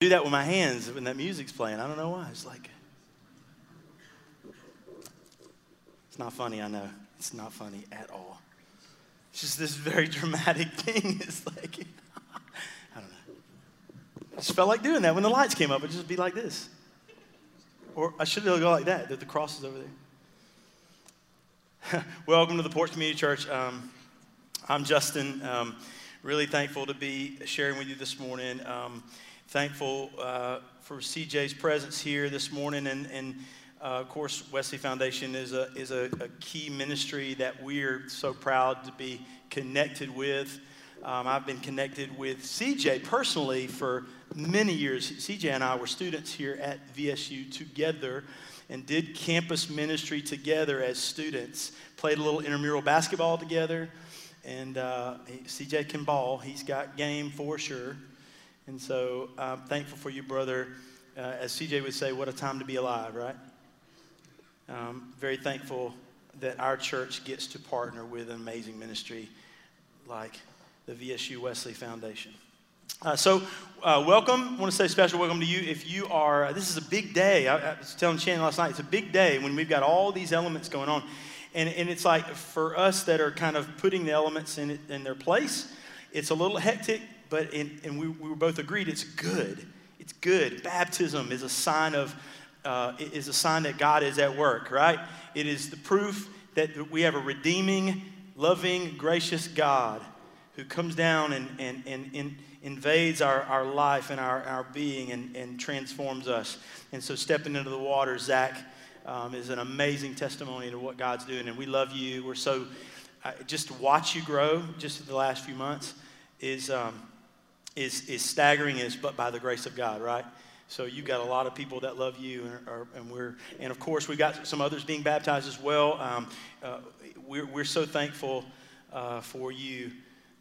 do that with my hands when that music's playing. I don't know why. It's like, it's not funny, I know. It's not funny at all. It's just this very dramatic thing. It's like, I don't know. I just felt like doing that when the lights came up. It'd just be like this. Or I should go like that, that the cross is over there. Welcome to the Porch Community Church. Um, I'm Justin. Um, really thankful to be sharing with you this morning. Um, thankful uh, for CJ's presence here this morning. And, and uh, of course, Wesley Foundation is, a, is a, a, key ministry that we're so proud to be connected with. Um, I've been connected with CJ personally for many years. CJ and I were students here at VSU together and did campus ministry together as students. Played a little intramural basketball together. And uh, CJ can ball. He's got game for sure. And so I'm thankful for you, brother. Uh, as CJ would say, what a time to be alive, right? Um, very thankful that our church gets to partner with an amazing ministry like the VSU Wesley Foundation. Uh, so, uh, welcome. I want to say special welcome to you. If you are, this is a big day. I, I, was telling Shannon last night, it's a big day when we've got all these elements going on. And, and it's like for us that are kind of putting the elements in, in their place, it's a little hectic, but in, and we, we were both agreed it's good. It's good. Baptism is a sign of uh, is a sign that God is at work, right? It is the proof that we have a redeeming, loving, gracious God who comes down and, and, and, and invades our, our life and our, our being and, and transforms us. And so stepping into the water, Zach, um, is an amazing testimony to what God's doing. And we love you. We're so, uh, just to watch you grow just the last few months is, um, is, is staggering is but by the grace of God, right? So you've got a lot of people that love you, and, are, and we're, and of course we've got some others being baptized as well. Um, uh, we're, we're so thankful uh, for you,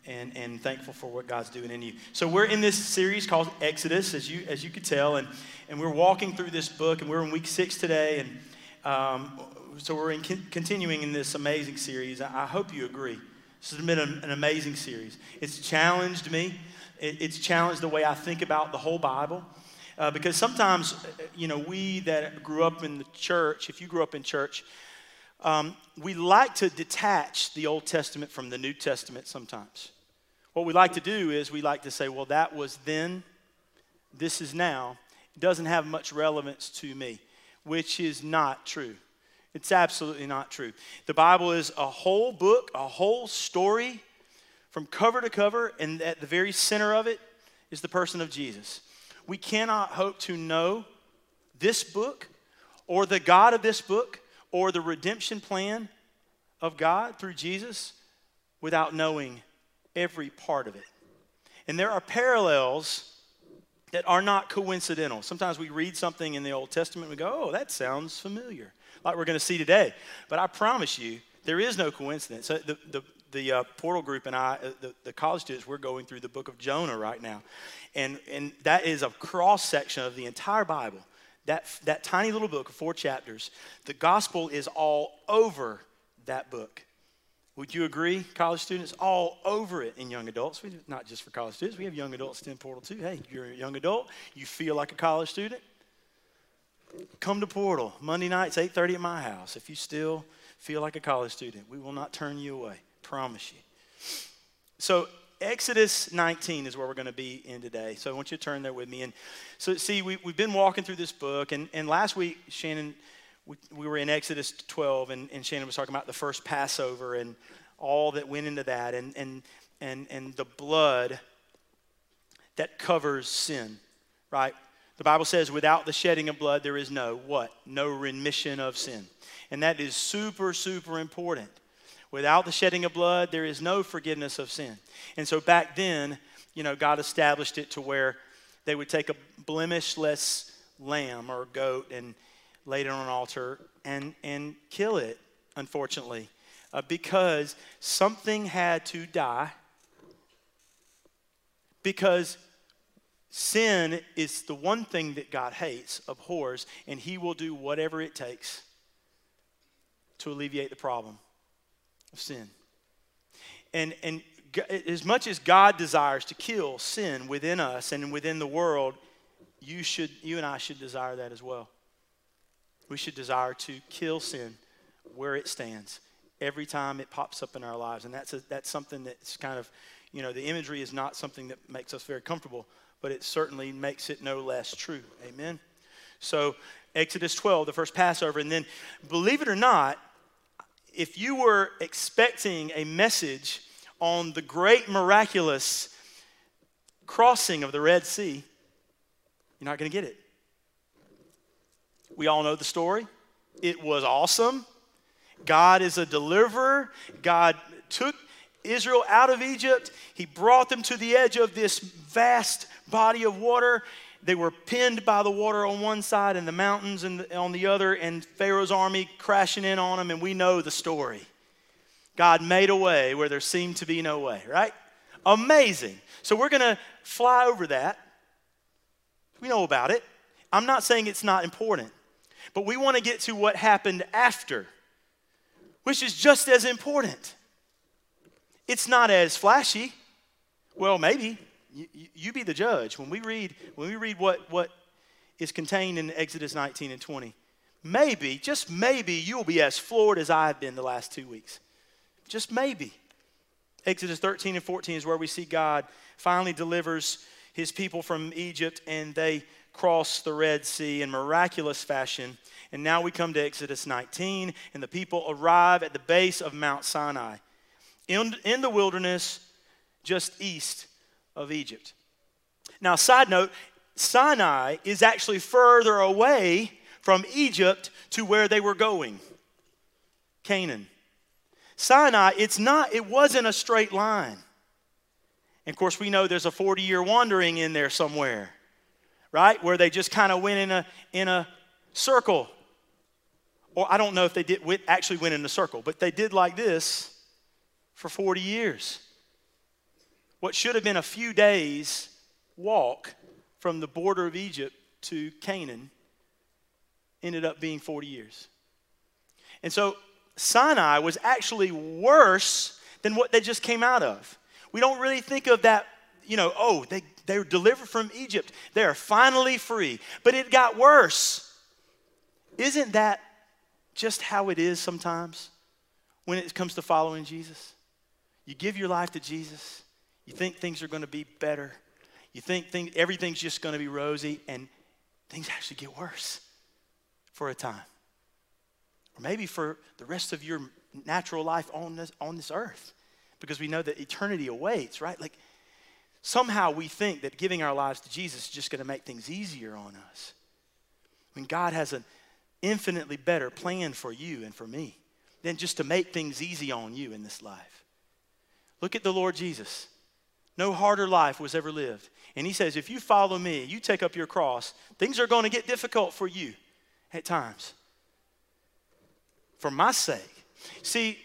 and, and thankful for what God's doing in you. So we're in this series called Exodus, as you as you could tell, and and we're walking through this book, and we're in week six today, and um, so we're in, continuing in this amazing series. I, I hope you agree. This has been an, an amazing series. It's challenged me it's challenged the way I think about the whole Bible. Uh, because sometimes, you know, we that grew up in the church, if you grew up in church, um, we like to detach the Old Testament from the New Testament sometimes. What we like to do is we like to say, well, that was then, this is now. It doesn't have much relevance to me, which is not true. It's absolutely not true. The Bible is a whole book, a whole story from cover to cover, and at the very center of it is the person of Jesus. We cannot hope to know this book or the God of this book or the redemption plan of God through Jesus without knowing every part of it. And there are parallels that are not coincidental. Sometimes we read something in the Old Testament and we go, oh, that sounds familiar, like we're going to see today. But I promise you, there is no coincidence. The, the, the uh, portal group and I, uh, the, the college students, we're going through the book of Jonah right now. And, and that is a cross section of the entire Bible. That, that tiny little book of four chapters, the gospel is all over that book. Would you agree, college students? All over it in young adults. We, not just for college students, we have young adults in Portal too. Hey, you're a young adult, you feel like a college student. Come to Portal Monday nights, 8:30 at my house. If you still feel like a college student, we will not turn you away promise you. So, Exodus 19 is where we're going to be in today. So, I want you to turn there with me. And so, see, we, we've been walking through this book, and, and last week, Shannon, we, we were in Exodus 12, and, and Shannon was talking about the first Passover and all that went into that, and, and, and, and the blood that covers sin, right? The Bible says, without the shedding of blood, there is no what? No remission of sin. And that is super, super important. Without the shedding of blood, there is no forgiveness of sin. And so back then, you know, God established it to where they would take a blemishless lamb or goat and lay it on an altar and, and kill it, unfortunately, uh, because something had to die. Because sin is the one thing that God hates, abhors, and He will do whatever it takes to alleviate the problem of sin. And, and as much as God desires to kill sin within us and within the world, you should you and I should desire that as well. We should desire to kill sin where it stands every time it pops up in our lives. And that's, a, that's something that's kind of, you know, the imagery is not something that makes us very comfortable, but it certainly makes it no less true. Amen? So, Exodus 12, the first Passover. And then, believe it or not, if you were expecting a message on the great miraculous crossing of the Red Sea, you're not going to get it. We all know the story. It was awesome. God is a deliverer. God took Israel out of Egypt. He brought them to the edge of this vast body of water. They were pinned by the water on one side and the mountains on the other, and Pharaoh's army crashing in on them, and we know the story. God made a way where there seemed to be no way, right? Amazing. So we're going to fly over that. We know about it. I'm not saying it's not important, but we want to get to what happened after which is just as important. It's not as flashy. Well, maybe. You, you, be the judge. When we read, when we read what, what is contained in Exodus 19 and 20, maybe, just maybe, you'll be as floored as I've been the last two weeks. Just maybe. Exodus 13 and 14 is where we see God finally delivers his people from Egypt and they cross the Red Sea in miraculous fashion. And now we come to Exodus 19, and the people arrive at the base of Mount Sinai in, in the wilderness just east of Egypt. Now, side note, Sinai is actually further away from Egypt to where they were going Canaan. Sinai, it's not, it wasn't a straight line. And of course, we know there's a 40 year wandering in there somewhere, right? Where they just kind of went in a, in a circle or I don't know if they did actually went in a circle, but they did like this for 40 years. What should have been a few days walk from the border of Egypt to Canaan ended up being 40 years. And so Sinai was actually worse than what they just came out of. We don't really think of that, you know, oh, they, they were delivered from Egypt. They are finally free. But it got worse. Isn't that just how it is sometimes when it comes to following Jesus. You give your life to Jesus, you think things are going to be better, you think things, everything's just going to be rosy, and things actually get worse for a time. Or maybe for the rest of your natural life on this, on this earth, because we know that eternity awaits, right? Like somehow we think that giving our lives to Jesus is just going to make things easier on us. When God has an infinitely better plan for you and for me than just to make things easy on you in this life. Look at the Lord Jesus. No harder life was ever lived. And he says, if you follow me, you take up your cross, things are going to get difficult for you at times. For my sake. See,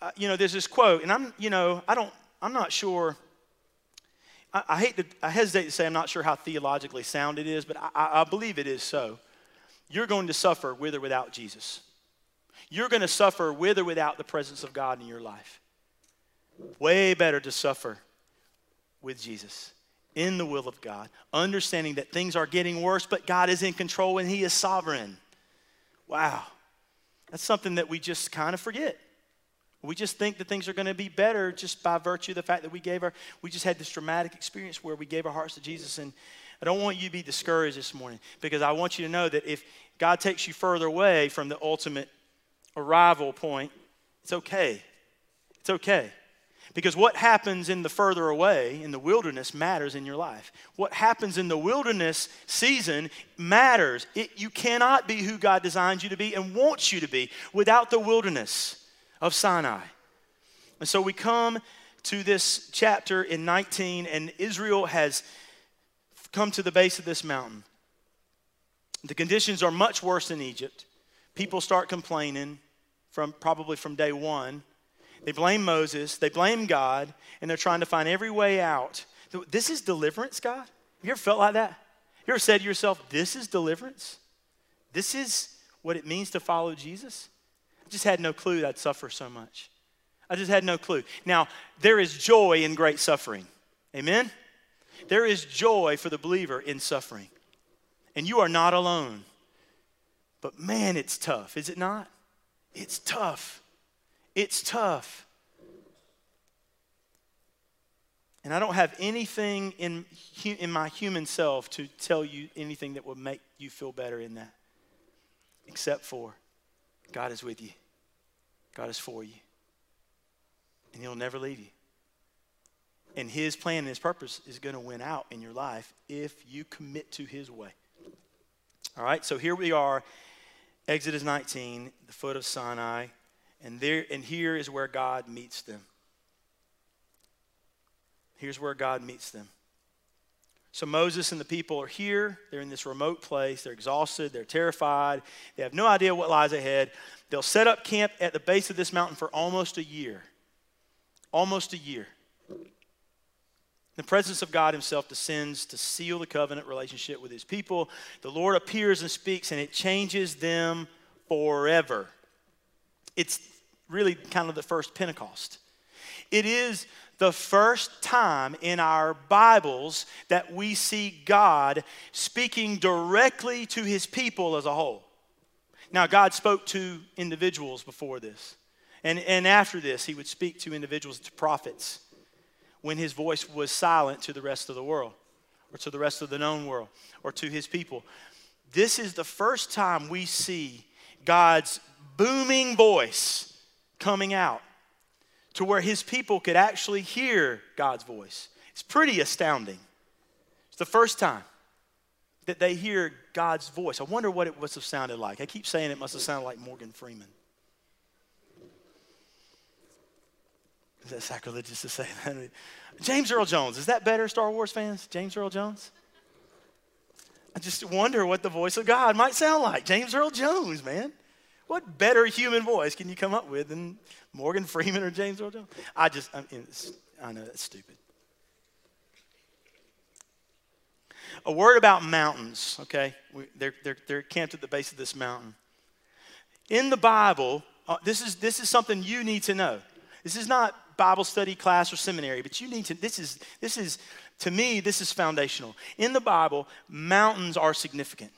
uh, you know, there's this quote, and I'm, you know, I don't, I'm not sure. I, I hate to, I hesitate to say I'm not sure how theologically sound it is, but I, I believe it is so you're going to suffer with or without Jesus. You're going to suffer with or without the presence of God in your life. Way better to suffer with Jesus in the will of God, understanding that things are getting worse, but God is in control and He is sovereign. Wow. That's something that we just kind of forget. We just think that things are going to be better just by virtue of the fact that we gave our, we just had this dramatic experience where we gave our hearts to Jesus and I don't want you to be discouraged this morning because I want you to know that if God takes you further away from the ultimate arrival point, it's okay. It's okay. Because what happens in the further away, in the wilderness, matters in your life. What happens in the wilderness season matters. It, you cannot be who God designed you to be and wants you to be without the wilderness of Sinai. And so we come to this chapter in 19, and Israel has come to the base of this mountain. The conditions are much worse in Egypt. People start complaining from probably from day one. They blame Moses, they blame God, and they're trying to find every way out. This is deliverance, God? Have you ever felt like that? You ever said to yourself, This is deliverance? This is what it means to follow Jesus? I just had no clue I'd suffer so much. I just had no clue. Now, there is joy in great suffering. Amen? There is joy for the believer in suffering. And you are not alone. But man, it's tough, is it not? It's tough. It's tough. And I don't have anything in, in my human self to tell you anything that will make you feel better in that, except for God is with you, God is for you, and He'll never leave you. And His plan and His purpose is going to win out in your life if you commit to His way. All right, so here we are, Exodus 19, the foot of Sinai, and there and here is where God meets them. Here's where God meets them. So Moses and the people are here. They're in this remote place. They're exhausted. They're terrified. They have no idea what lies ahead. They'll set up camp at the base of this mountain for almost a year. Almost a year. The presence of God Himself descends to seal the covenant relationship with His people. The Lord appears and speaks, and it changes them forever. It's really kind of the first Pentecost. It is the first time in our Bibles that we see God speaking directly to his people as a whole. Now, God spoke to individuals before this. And, and after this, he would speak to individuals, to prophets, when his voice was silent to the rest of the world, or to the rest of the known world, or to his people. This is the first time we see God's booming voice coming out to where his people could actually hear God's voice. It's pretty astounding. It's the first time that they hear God's voice. I wonder what it must have sounded like. I keep saying it must have sounded like Morgan Freeman. Is that sacrilegious to say that? James Earl Jones, is that better, Star Wars fans? James Earl Jones? I just wonder what the voice of God might sound like. James Earl Jones, man. What better human voice can you come up with than Morgan Freeman or James Earl Jones? I just, I, mean, I know that's stupid. A word about mountains, okay? We, they're, they're, they're camped at the base of this mountain. In the Bible, uh, this, is, this is something you need to know. This is not Bible study class or seminary, but you need to, this is, this is, to me, this is foundational. In the Bible, mountains are significant.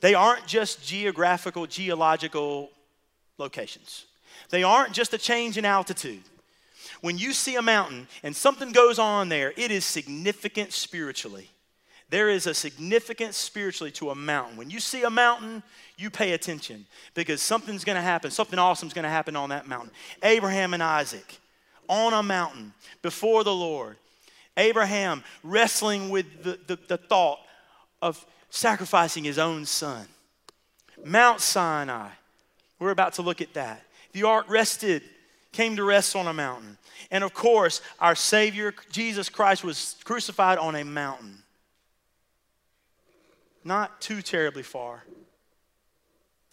They aren't just geographical, geological locations. They aren't just a change in altitude. When you see a mountain and something goes on there, it is significant spiritually. There is a significance spiritually to a mountain. When you see a mountain, you pay attention because something's going to happen. Something awesome is going to happen on that mountain. Abraham and Isaac on a mountain before the Lord. Abraham wrestling with the, the, the thought of sacrificing his own son. Mount Sinai, we're about to look at that. The ark rested, came to rest on a mountain. And of course, our Savior, Jesus Christ, was crucified on a mountain. Not too terribly far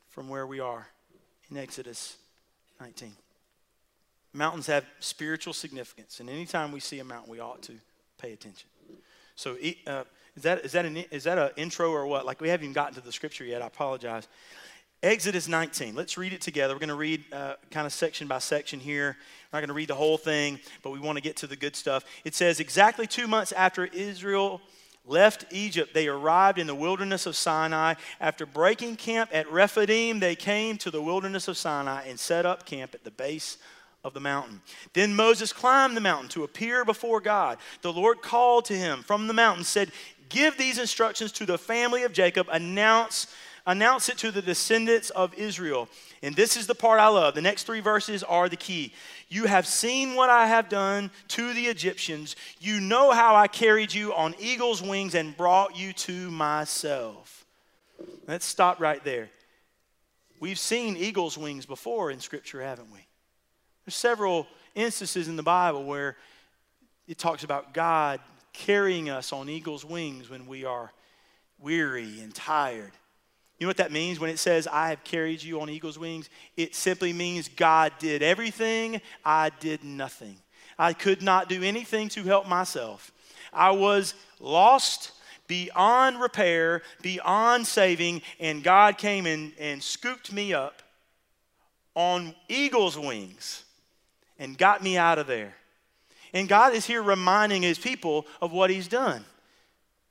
from where we are in Exodus 19. Mountains have spiritual significance, and anytime we see a mountain, we ought to pay attention. So, uh, is that, is that an is that an intro or what? Like we haven't even gotten to the scripture yet. I apologize. Exodus 19. Let's read it together. We're going to read uh, kind of section by section here. We're not going to read the whole thing, but we want to get to the good stuff. It says, Exactly two months after Israel left Egypt, they arrived in the wilderness of Sinai. After breaking camp at Rephidim, they came to the wilderness of Sinai and set up camp at the base of the mountain. Then Moses climbed the mountain to appear before God. The Lord called to him from the mountain, said, Give these instructions to the family of Jacob, announce, announce it to the descendants of Israel. And this is the part I love. The next three verses are the key. You have seen what I have done to the Egyptians. You know how I carried you on eagle's wings and brought you to myself. Let's stop right there. We've seen eagle's wings before in Scripture, haven't we? There's several instances in the Bible where it talks about God carrying us on eagle's wings when we are weary and tired. You know what that means when it says, I have carried you on eagle's wings? It simply means God did everything, I did nothing. I could not do anything to help myself. I was lost beyond repair, beyond saving, and God came and, and scooped me up on eagle's wings and got me out of there. And God is here reminding his people of what he's done.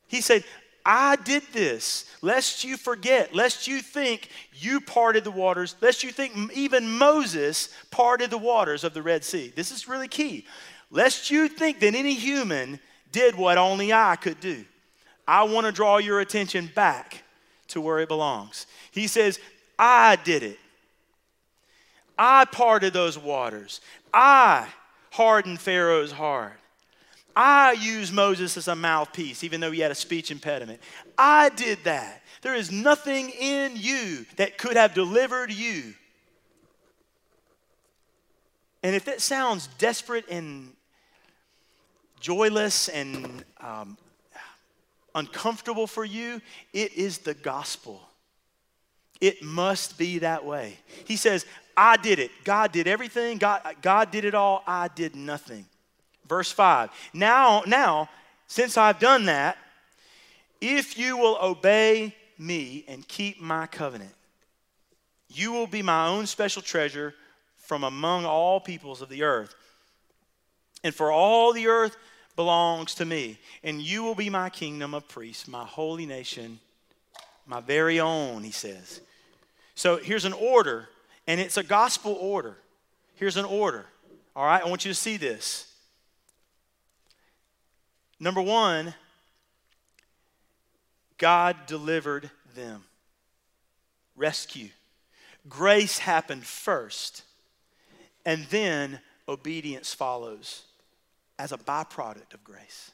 He said, I did this, lest you forget, lest you think you parted the waters, lest you think even Moses parted the waters of the Red Sea. This is really key. Lest you think that any human did what only I could do. I want to draw your attention back to where it belongs. He says, I did it. I parted those waters. I hardened Pharaoh's heart. I used Moses as a mouthpiece, even though he had a speech impediment. I did that. There is nothing in you that could have delivered you. And if that sounds desperate and joyless and um, uncomfortable for you, it is the gospel. It must be that way. He says, I did it. God did everything. God, God did it all. I did nothing. Verse 5. Now, now, since I've done that, if you will obey me and keep my covenant, you will be my own special treasure from among all peoples of the earth. And for all the earth belongs to me, and you will be my kingdom of priests, my holy nation, my very own, he says. So here's an order, and it's a gospel order. Here's an order. All right, I want you to see this. Number one, God delivered them. Rescue. Grace happened first, and then obedience follows as a byproduct of grace.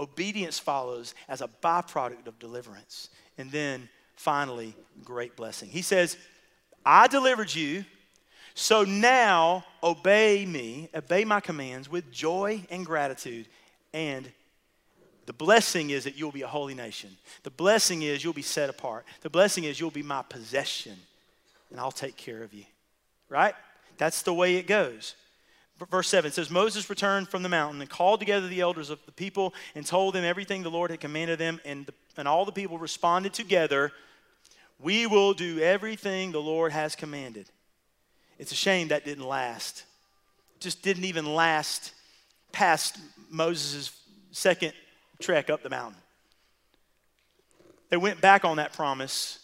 Obedience follows as a byproduct of deliverance. And then finally, great blessing. He says, I delivered you, so now obey me, obey my commands with joy and gratitude. And the blessing is that you'll be a holy nation. The blessing is you'll be set apart. The blessing is you'll be my possession, and I'll take care of you. Right? That's the way it goes verse 7 says moses returned from the mountain and called together the elders of the people and told them everything the lord had commanded them and, the, and all the people responded together we will do everything the lord has commanded. It's a shame that didn't last. Just didn't even last past moses' second trek up the mountain. They went back on that promise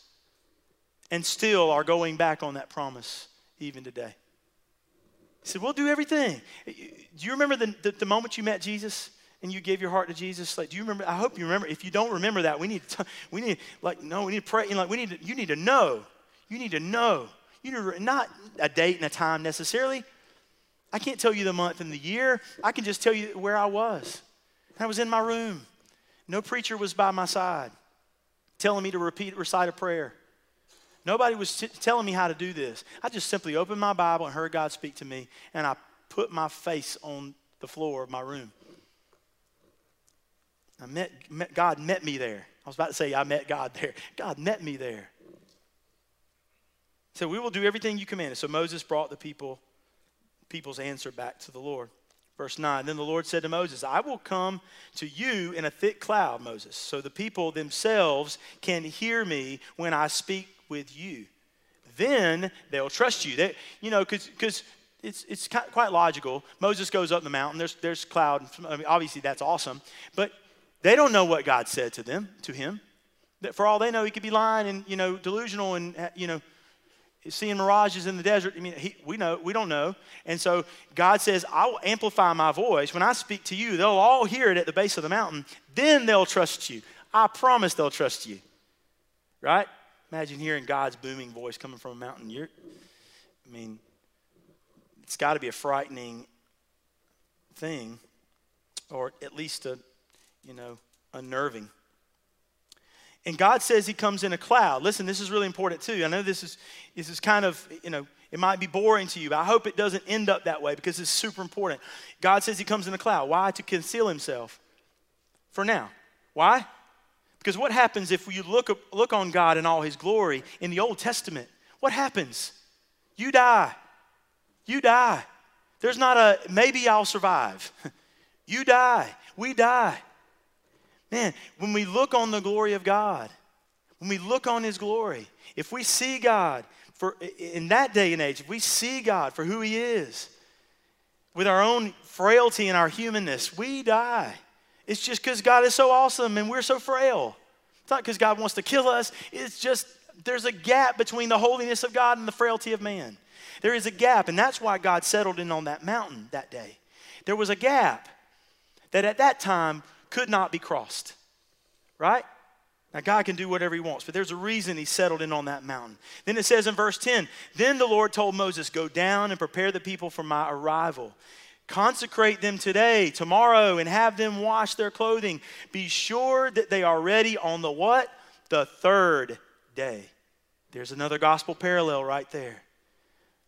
and still are going back on that promise even today. He said, We'll do everything. Do you remember the, the, the, moment you met Jesus and you gave your heart to Jesus? Like, do you remember? I hope you remember. If you don't remember that, we need to, we need, like, no, we need to pray. Know, like, we need to, you need to know. You need to know. You need to, not a date and a time necessarily. I can't tell you the month and the year. I can just tell you where I was. I was in my room. No preacher was by my side telling me to repeat, recite a prayer. Nobody was t- telling me how to do this. I just simply opened my Bible and heard God speak to me, and I put my face on the floor of my room. I met, met God met me there. I was about to say I met God there. God met me there. So we will do everything you commanded. So Moses brought the people, people's answer back to the Lord. Verse 9 Then the Lord said to Moses, I will come to you in a thick cloud, Moses, so the people themselves can hear me when I speak with you. Then they'll trust you. They, you know, because it's, it's quite logical. Moses goes up the mountain, there's, there's cloud. I mean, obviously, that's awesome. But they don't know what God said to them, to him. That for all they know, he could be lying and, you know, delusional and, uh, you know, seeing mirages in the desert. I mean, he, we know, we don't know. And so God says, I will amplify my voice. When I speak to you, they'll all hear it at the base of the mountain. Then they'll trust you. I promise they'll trust you. Right? Imagine hearing God's booming voice coming from a mountain. You're, I mean, it's got to be a frightening thing, or at least a, you know, unnerving. And God says He comes in a cloud. Listen, this is really important too. I know this is this is kind of you know it might be boring to you, but I hope it doesn't end up that way because it's super important. God says He comes in a cloud. Why? To conceal Himself. For now. Why? Because what happens if you look, look on God in all his glory in the Old Testament? What happens? You die. You die. There's not a maybe I'll survive. you die. We die. Man, when we look on the glory of God, when we look on his glory, if we see God for in that day and age, if we see God for who he is, with our own frailty and our humanness, we die. It's just because God is so awesome and we're so frail. It's not because God wants to kill us. It's just there's a gap between the holiness of God and the frailty of man. There is a gap, and that's why God settled in on that mountain that day. There was a gap that at that time could not be crossed, right? Now, God can do whatever He wants, but there's a reason He settled in on that mountain. Then it says in verse 10 Then the Lord told Moses, Go down and prepare the people for my arrival. Consecrate them today, tomorrow, and have them wash their clothing. Be sure that they are ready on the what? The third day. There's another gospel parallel right there.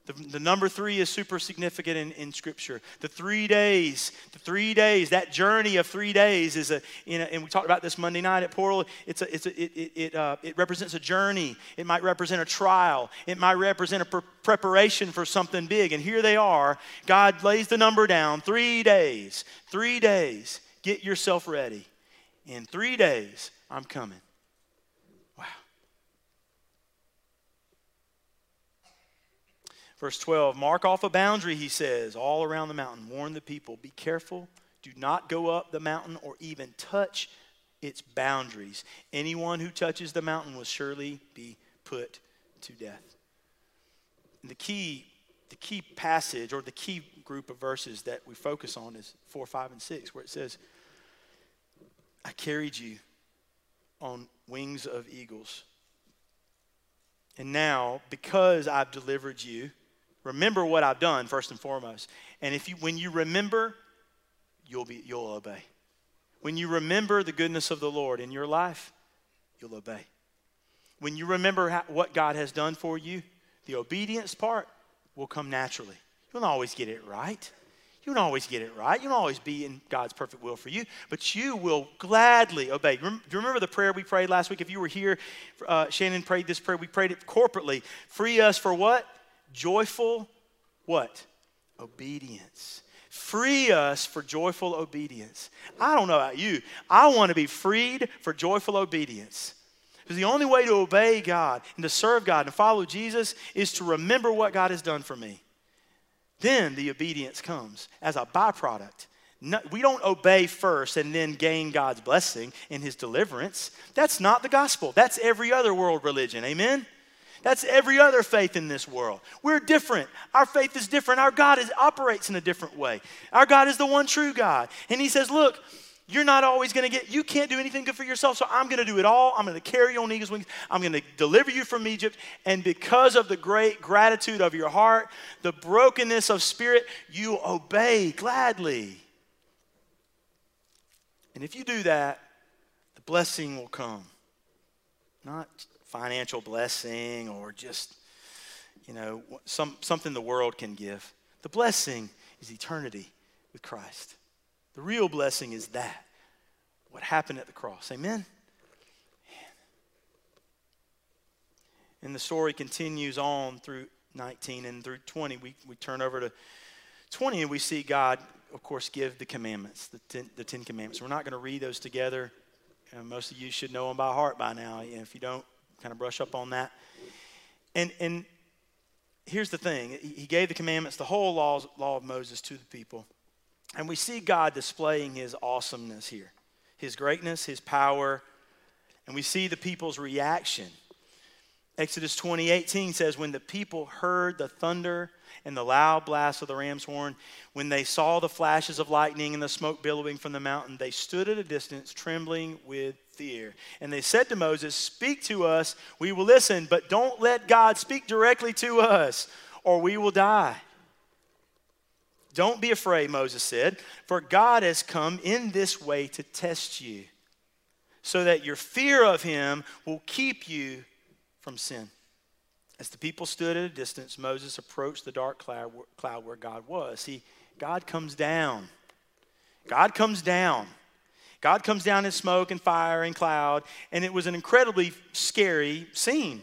The, the, number three is super significant in, in Scripture. The three days, the three days, that journey of three days is a, you know, and we talked about this Monday night at Portal. It's a, it's a, it, it, it, uh, it represents a journey. It might represent a trial. It might represent a pre- preparation for something big. And here they are. God lays the number down. Three days. Three days. Get yourself ready. In three days, I'm coming. Verse 12 Mark off a boundary, he says, all around the mountain. Warn the people. Be careful. Do not go up the mountain or even touch its boundaries. Anyone who touches the mountain will surely be put to death. And the key, the key passage or the key group of verses that we focus on is 4, 5, and 6, where it says, I carried you on wings of eagles. And now, because I've delivered you, Remember what I've done first and foremost. And if you when you remember, you'll be you'll obey. When you remember the goodness of the Lord in your life, you'll obey. When you remember how, what God has done for you, the obedience part will come naturally. You won't always get it right. You don't always get it right. You don't always be in God's perfect will for you, but you will gladly obey. Do you remember the prayer we prayed last week? If you were here, uh, Shannon prayed this prayer. We prayed it corporately. Free us for what? Joyful what? Obedience. Free us for joyful obedience. I don't know about you. I want to be freed for joyful obedience. Because the only way to obey God and to serve God and follow Jesus is to remember what God has done for me. Then the obedience comes as a byproduct. No, we don't obey first and then gain God's blessing and his deliverance. That's not the gospel. That's every other world religion. Amen? That's every other faith in this world. We're different. Our faith is different. Our God is, operates in a different way. Our God is the one true God. And He says, Look, you're not always going to get, you can't do anything good for yourself, so I'm going to do it all. I'm going to carry you on eagle's wings. I'm going to deliver you from Egypt. And because of the great gratitude of your heart, the brokenness of spirit, you obey gladly. And if you do that, the blessing will come. Not financial blessing or just, you know, some, something the world can give. The blessing is eternity with Christ. The real blessing is that, what happened at the cross. Amen? And the story continues on through 19 and through 20. We, we turn over to 20 and we see God, of course, give the commandments, the ten, the ten Commandments. We're not going to read those together. Most of you should know them by heart by now. If you don't, kind of brush up on that. And, and here's the thing He gave the commandments, the whole law, law of Moses to the people. And we see God displaying his awesomeness here, his greatness, his power, and we see the people's reaction. Exodus 20, 18 says, When the people heard the thunder and the loud blast of the ram's horn, when they saw the flashes of lightning and the smoke billowing from the mountain, they stood at a distance, trembling with fear. And they said to Moses, Speak to us, we will listen, but don't let God speak directly to us, or we will die. Don't be afraid, Moses said, for God has come in this way to test you, so that your fear of him will keep you from sin. As the people stood at a distance, Moses approached the dark cloud, where God was. See, God comes down. God comes down. God comes down in smoke and fire and cloud, and it was an incredibly scary scene.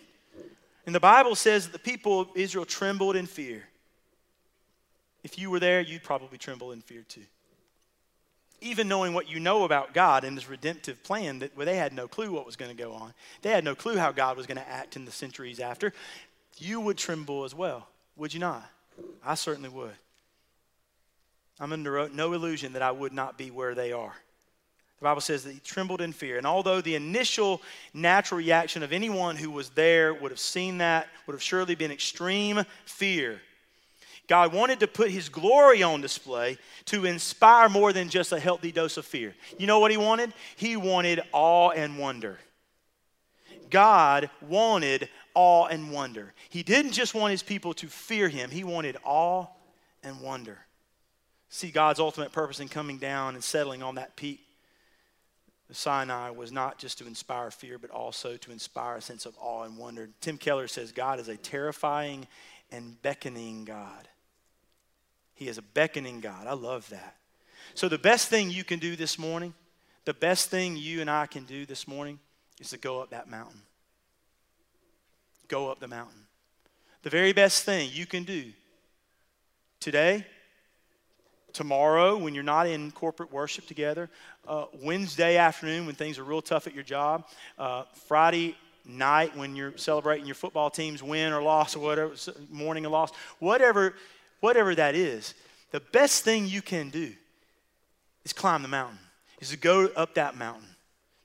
And the Bible says that the people of Israel trembled in fear. If you were there, you'd probably tremble in fear too. Even knowing what you know about God and His redemptive plan, that well, they had no clue what was going to go on. They had no clue how God was going to act in the centuries after. You would tremble as well, would you not? I certainly would. I'm under no illusion that I would not be where they are. The Bible says that he trembled in fear. And although the initial natural reaction of anyone who was there would have seen that, would have surely been extreme fear, God wanted to put his glory on display to inspire more than just a healthy dose of fear. You know what he wanted? He wanted awe and wonder. God wanted awe and wonder. He didn't just want his people to fear him, he wanted awe and wonder. See God's ultimate purpose in coming down and settling on that peak the Sinai was not just to inspire fear, but also to inspire a sense of awe and wonder. Tim Keller says God is a terrifying and beckoning God. He is a beckoning God. I love that. So, the best thing you can do this mourning, the best thing you and I can do this morning is to go up that mountain. Go up the mountain. The very best thing you can do today tomorrow when you're not in corporate worship together, uh, Wednesday afternoon when things are real tough at your job, uh, Friday night when you're celebrating your football team's win or loss or whatever, morning or loss, whatever, whatever that is, the best thing you can do is climb the mountain, is to go up that mountain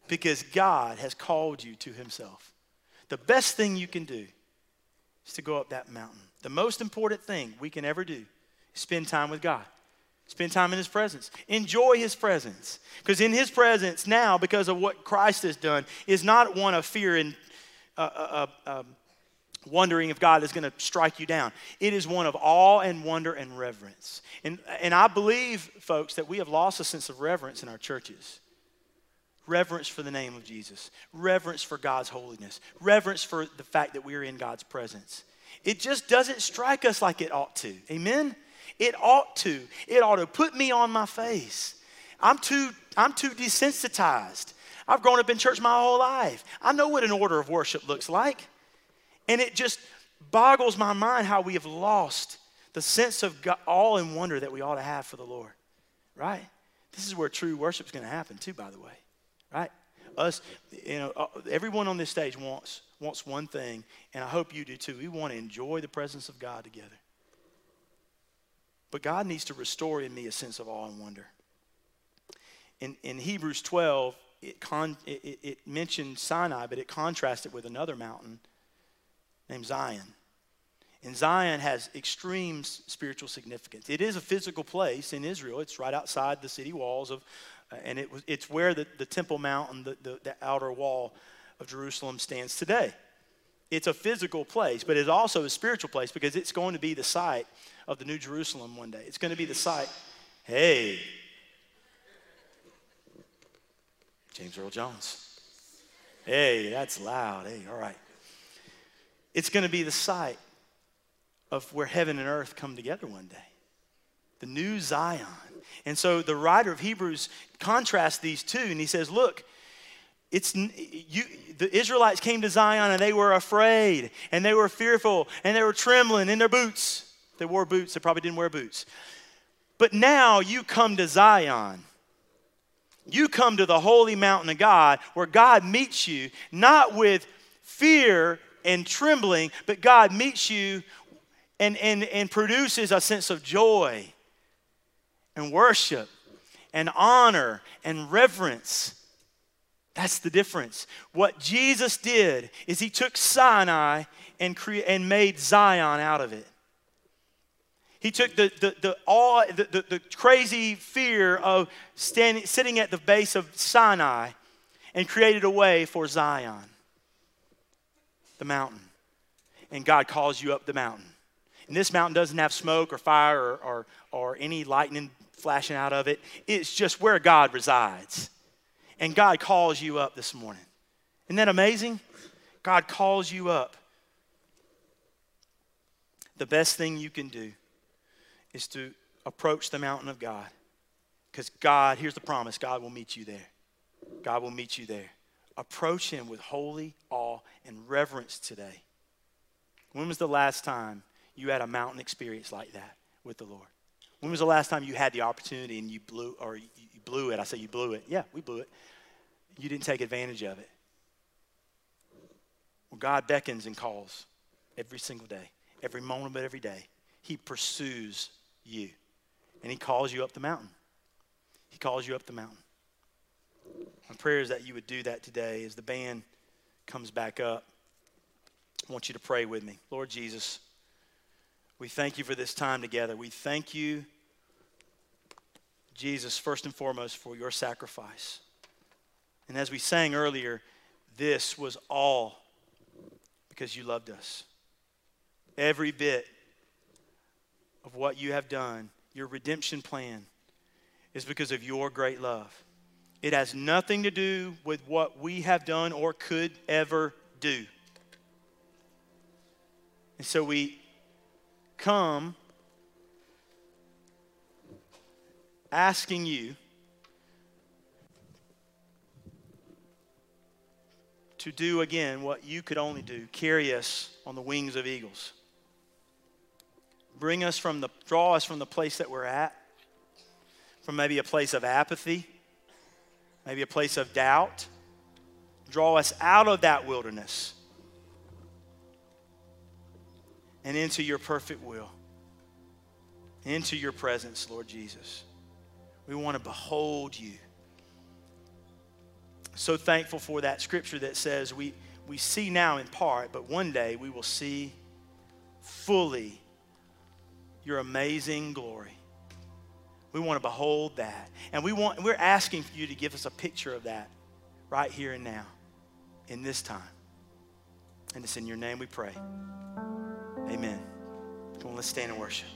because God has called you to Himself. The best thing you can do is to go up that mountain. The most important thing we can ever do is spend time with God. Spend time in His presence. Enjoy His presence. Because in His presence now, because of what Christ has done, is not one of fear and uh, uh, uh, um, wondering if God is going to strike you down. It is one of awe and wonder and reverence. And, and I believe, folks, that we have lost a sense of reverence in our churches. Reverence for the name of Jesus, reverence for God's holiness, reverence for the fact that we are in God's presence. It just doesn't strike us like it ought to. Amen? It ought to. It ought to put me on my face. I'm too, I'm too desensitized. I've grown up in church my whole life. I know what an order of worship looks like. And it just boggles my mind how we have lost the sense of God, awe and wonder that we ought to have for the Lord. Right? This is where true worship is going to happen, too, by the way. Right? Us, you know, uh, everyone on this stage wants, wants one thing, and I hope you do too. We want to enjoy the presence of God together. But God needs to restore in me a sense of awe and wonder. In, in Hebrews 12, it, con, it, it mentioned Sinai, but it contrasted with another mountain named Zion. And Zion has extreme spiritual significance. It is a physical place in Israel. It's right outside the city walls of, uh, and it was, it's where the, the Temple Mount and the, the, the outer wall of Jerusalem stands today. It's a physical place, but it's also a spiritual place because it's going to be the site of the New Jerusalem one day. It's going to be the site. Hey, James Earl Jones. Hey, that's loud. Hey, all right. It's going to be the site of where heaven and earth come together one day. The new Zion. And so the writer of Hebrews contrasts these two and he says, look, it's you the Israelites came to Zion and they were afraid and they were fearful and they were trembling in their boots. They wore boots, they probably didn't wear boots. But now you come to Zion. You come to the holy mountain of God where God meets you not with fear and trembling, but God meets you and, and, and produces a sense of joy and worship and honor and reverence. That's the difference. What Jesus did is he took Sinai and, cre- and made Zion out of it. He took the, the, the, awe, the, the, the crazy fear of standing, sitting at the base of Sinai and created a way for Zion, the mountain. And God calls you up the mountain. And this mountain doesn't have smoke or fire or, or, or any lightning flashing out of it, it's just where God resides. And God calls you up this morning. Isn't that amazing? God calls you up. The best thing you can do is to approach the mountain of God. Because God, here's the promise God will meet you there. God will meet you there. Approach Him with holy awe and reverence today. When was the last time you had a mountain experience like that with the Lord? When was the last time you had the opportunity and you blew, or you blew it? I say you blew it. Yeah, we blew it. You didn't take advantage of it. Well, God beckons and calls every single day, every moment of every day. He pursues you. And he calls you up the mountain. He calls you up the mountain. My prayer is that you would do that today as the band comes back up. I want you to pray with me. Lord Jesus, we thank you for this time together. We thank you, Jesus, first and foremost, for your sacrifice. And as we sang earlier, this was all because you loved us. Every bit of what you have done, your redemption plan, is because of your great love. It has nothing to do with what we have done or could ever do. And so we come asking you to do again what you could only do carry us on the wings of eagles. Bring us from the, draw us from the place that we're at, from maybe a place of apathy, maybe a place of doubt. Draw us out of that wilderness and into your perfect will, into your presence, Lord Jesus. We want to behold you. So thankful for that scripture that says we, we see now in part, but one day we will see fully your amazing glory. We want to behold that. And we want, we're asking for you to give us a picture of that right here and now in this time. And it's in your name we pray. Amen. Come on, let's stand and worship.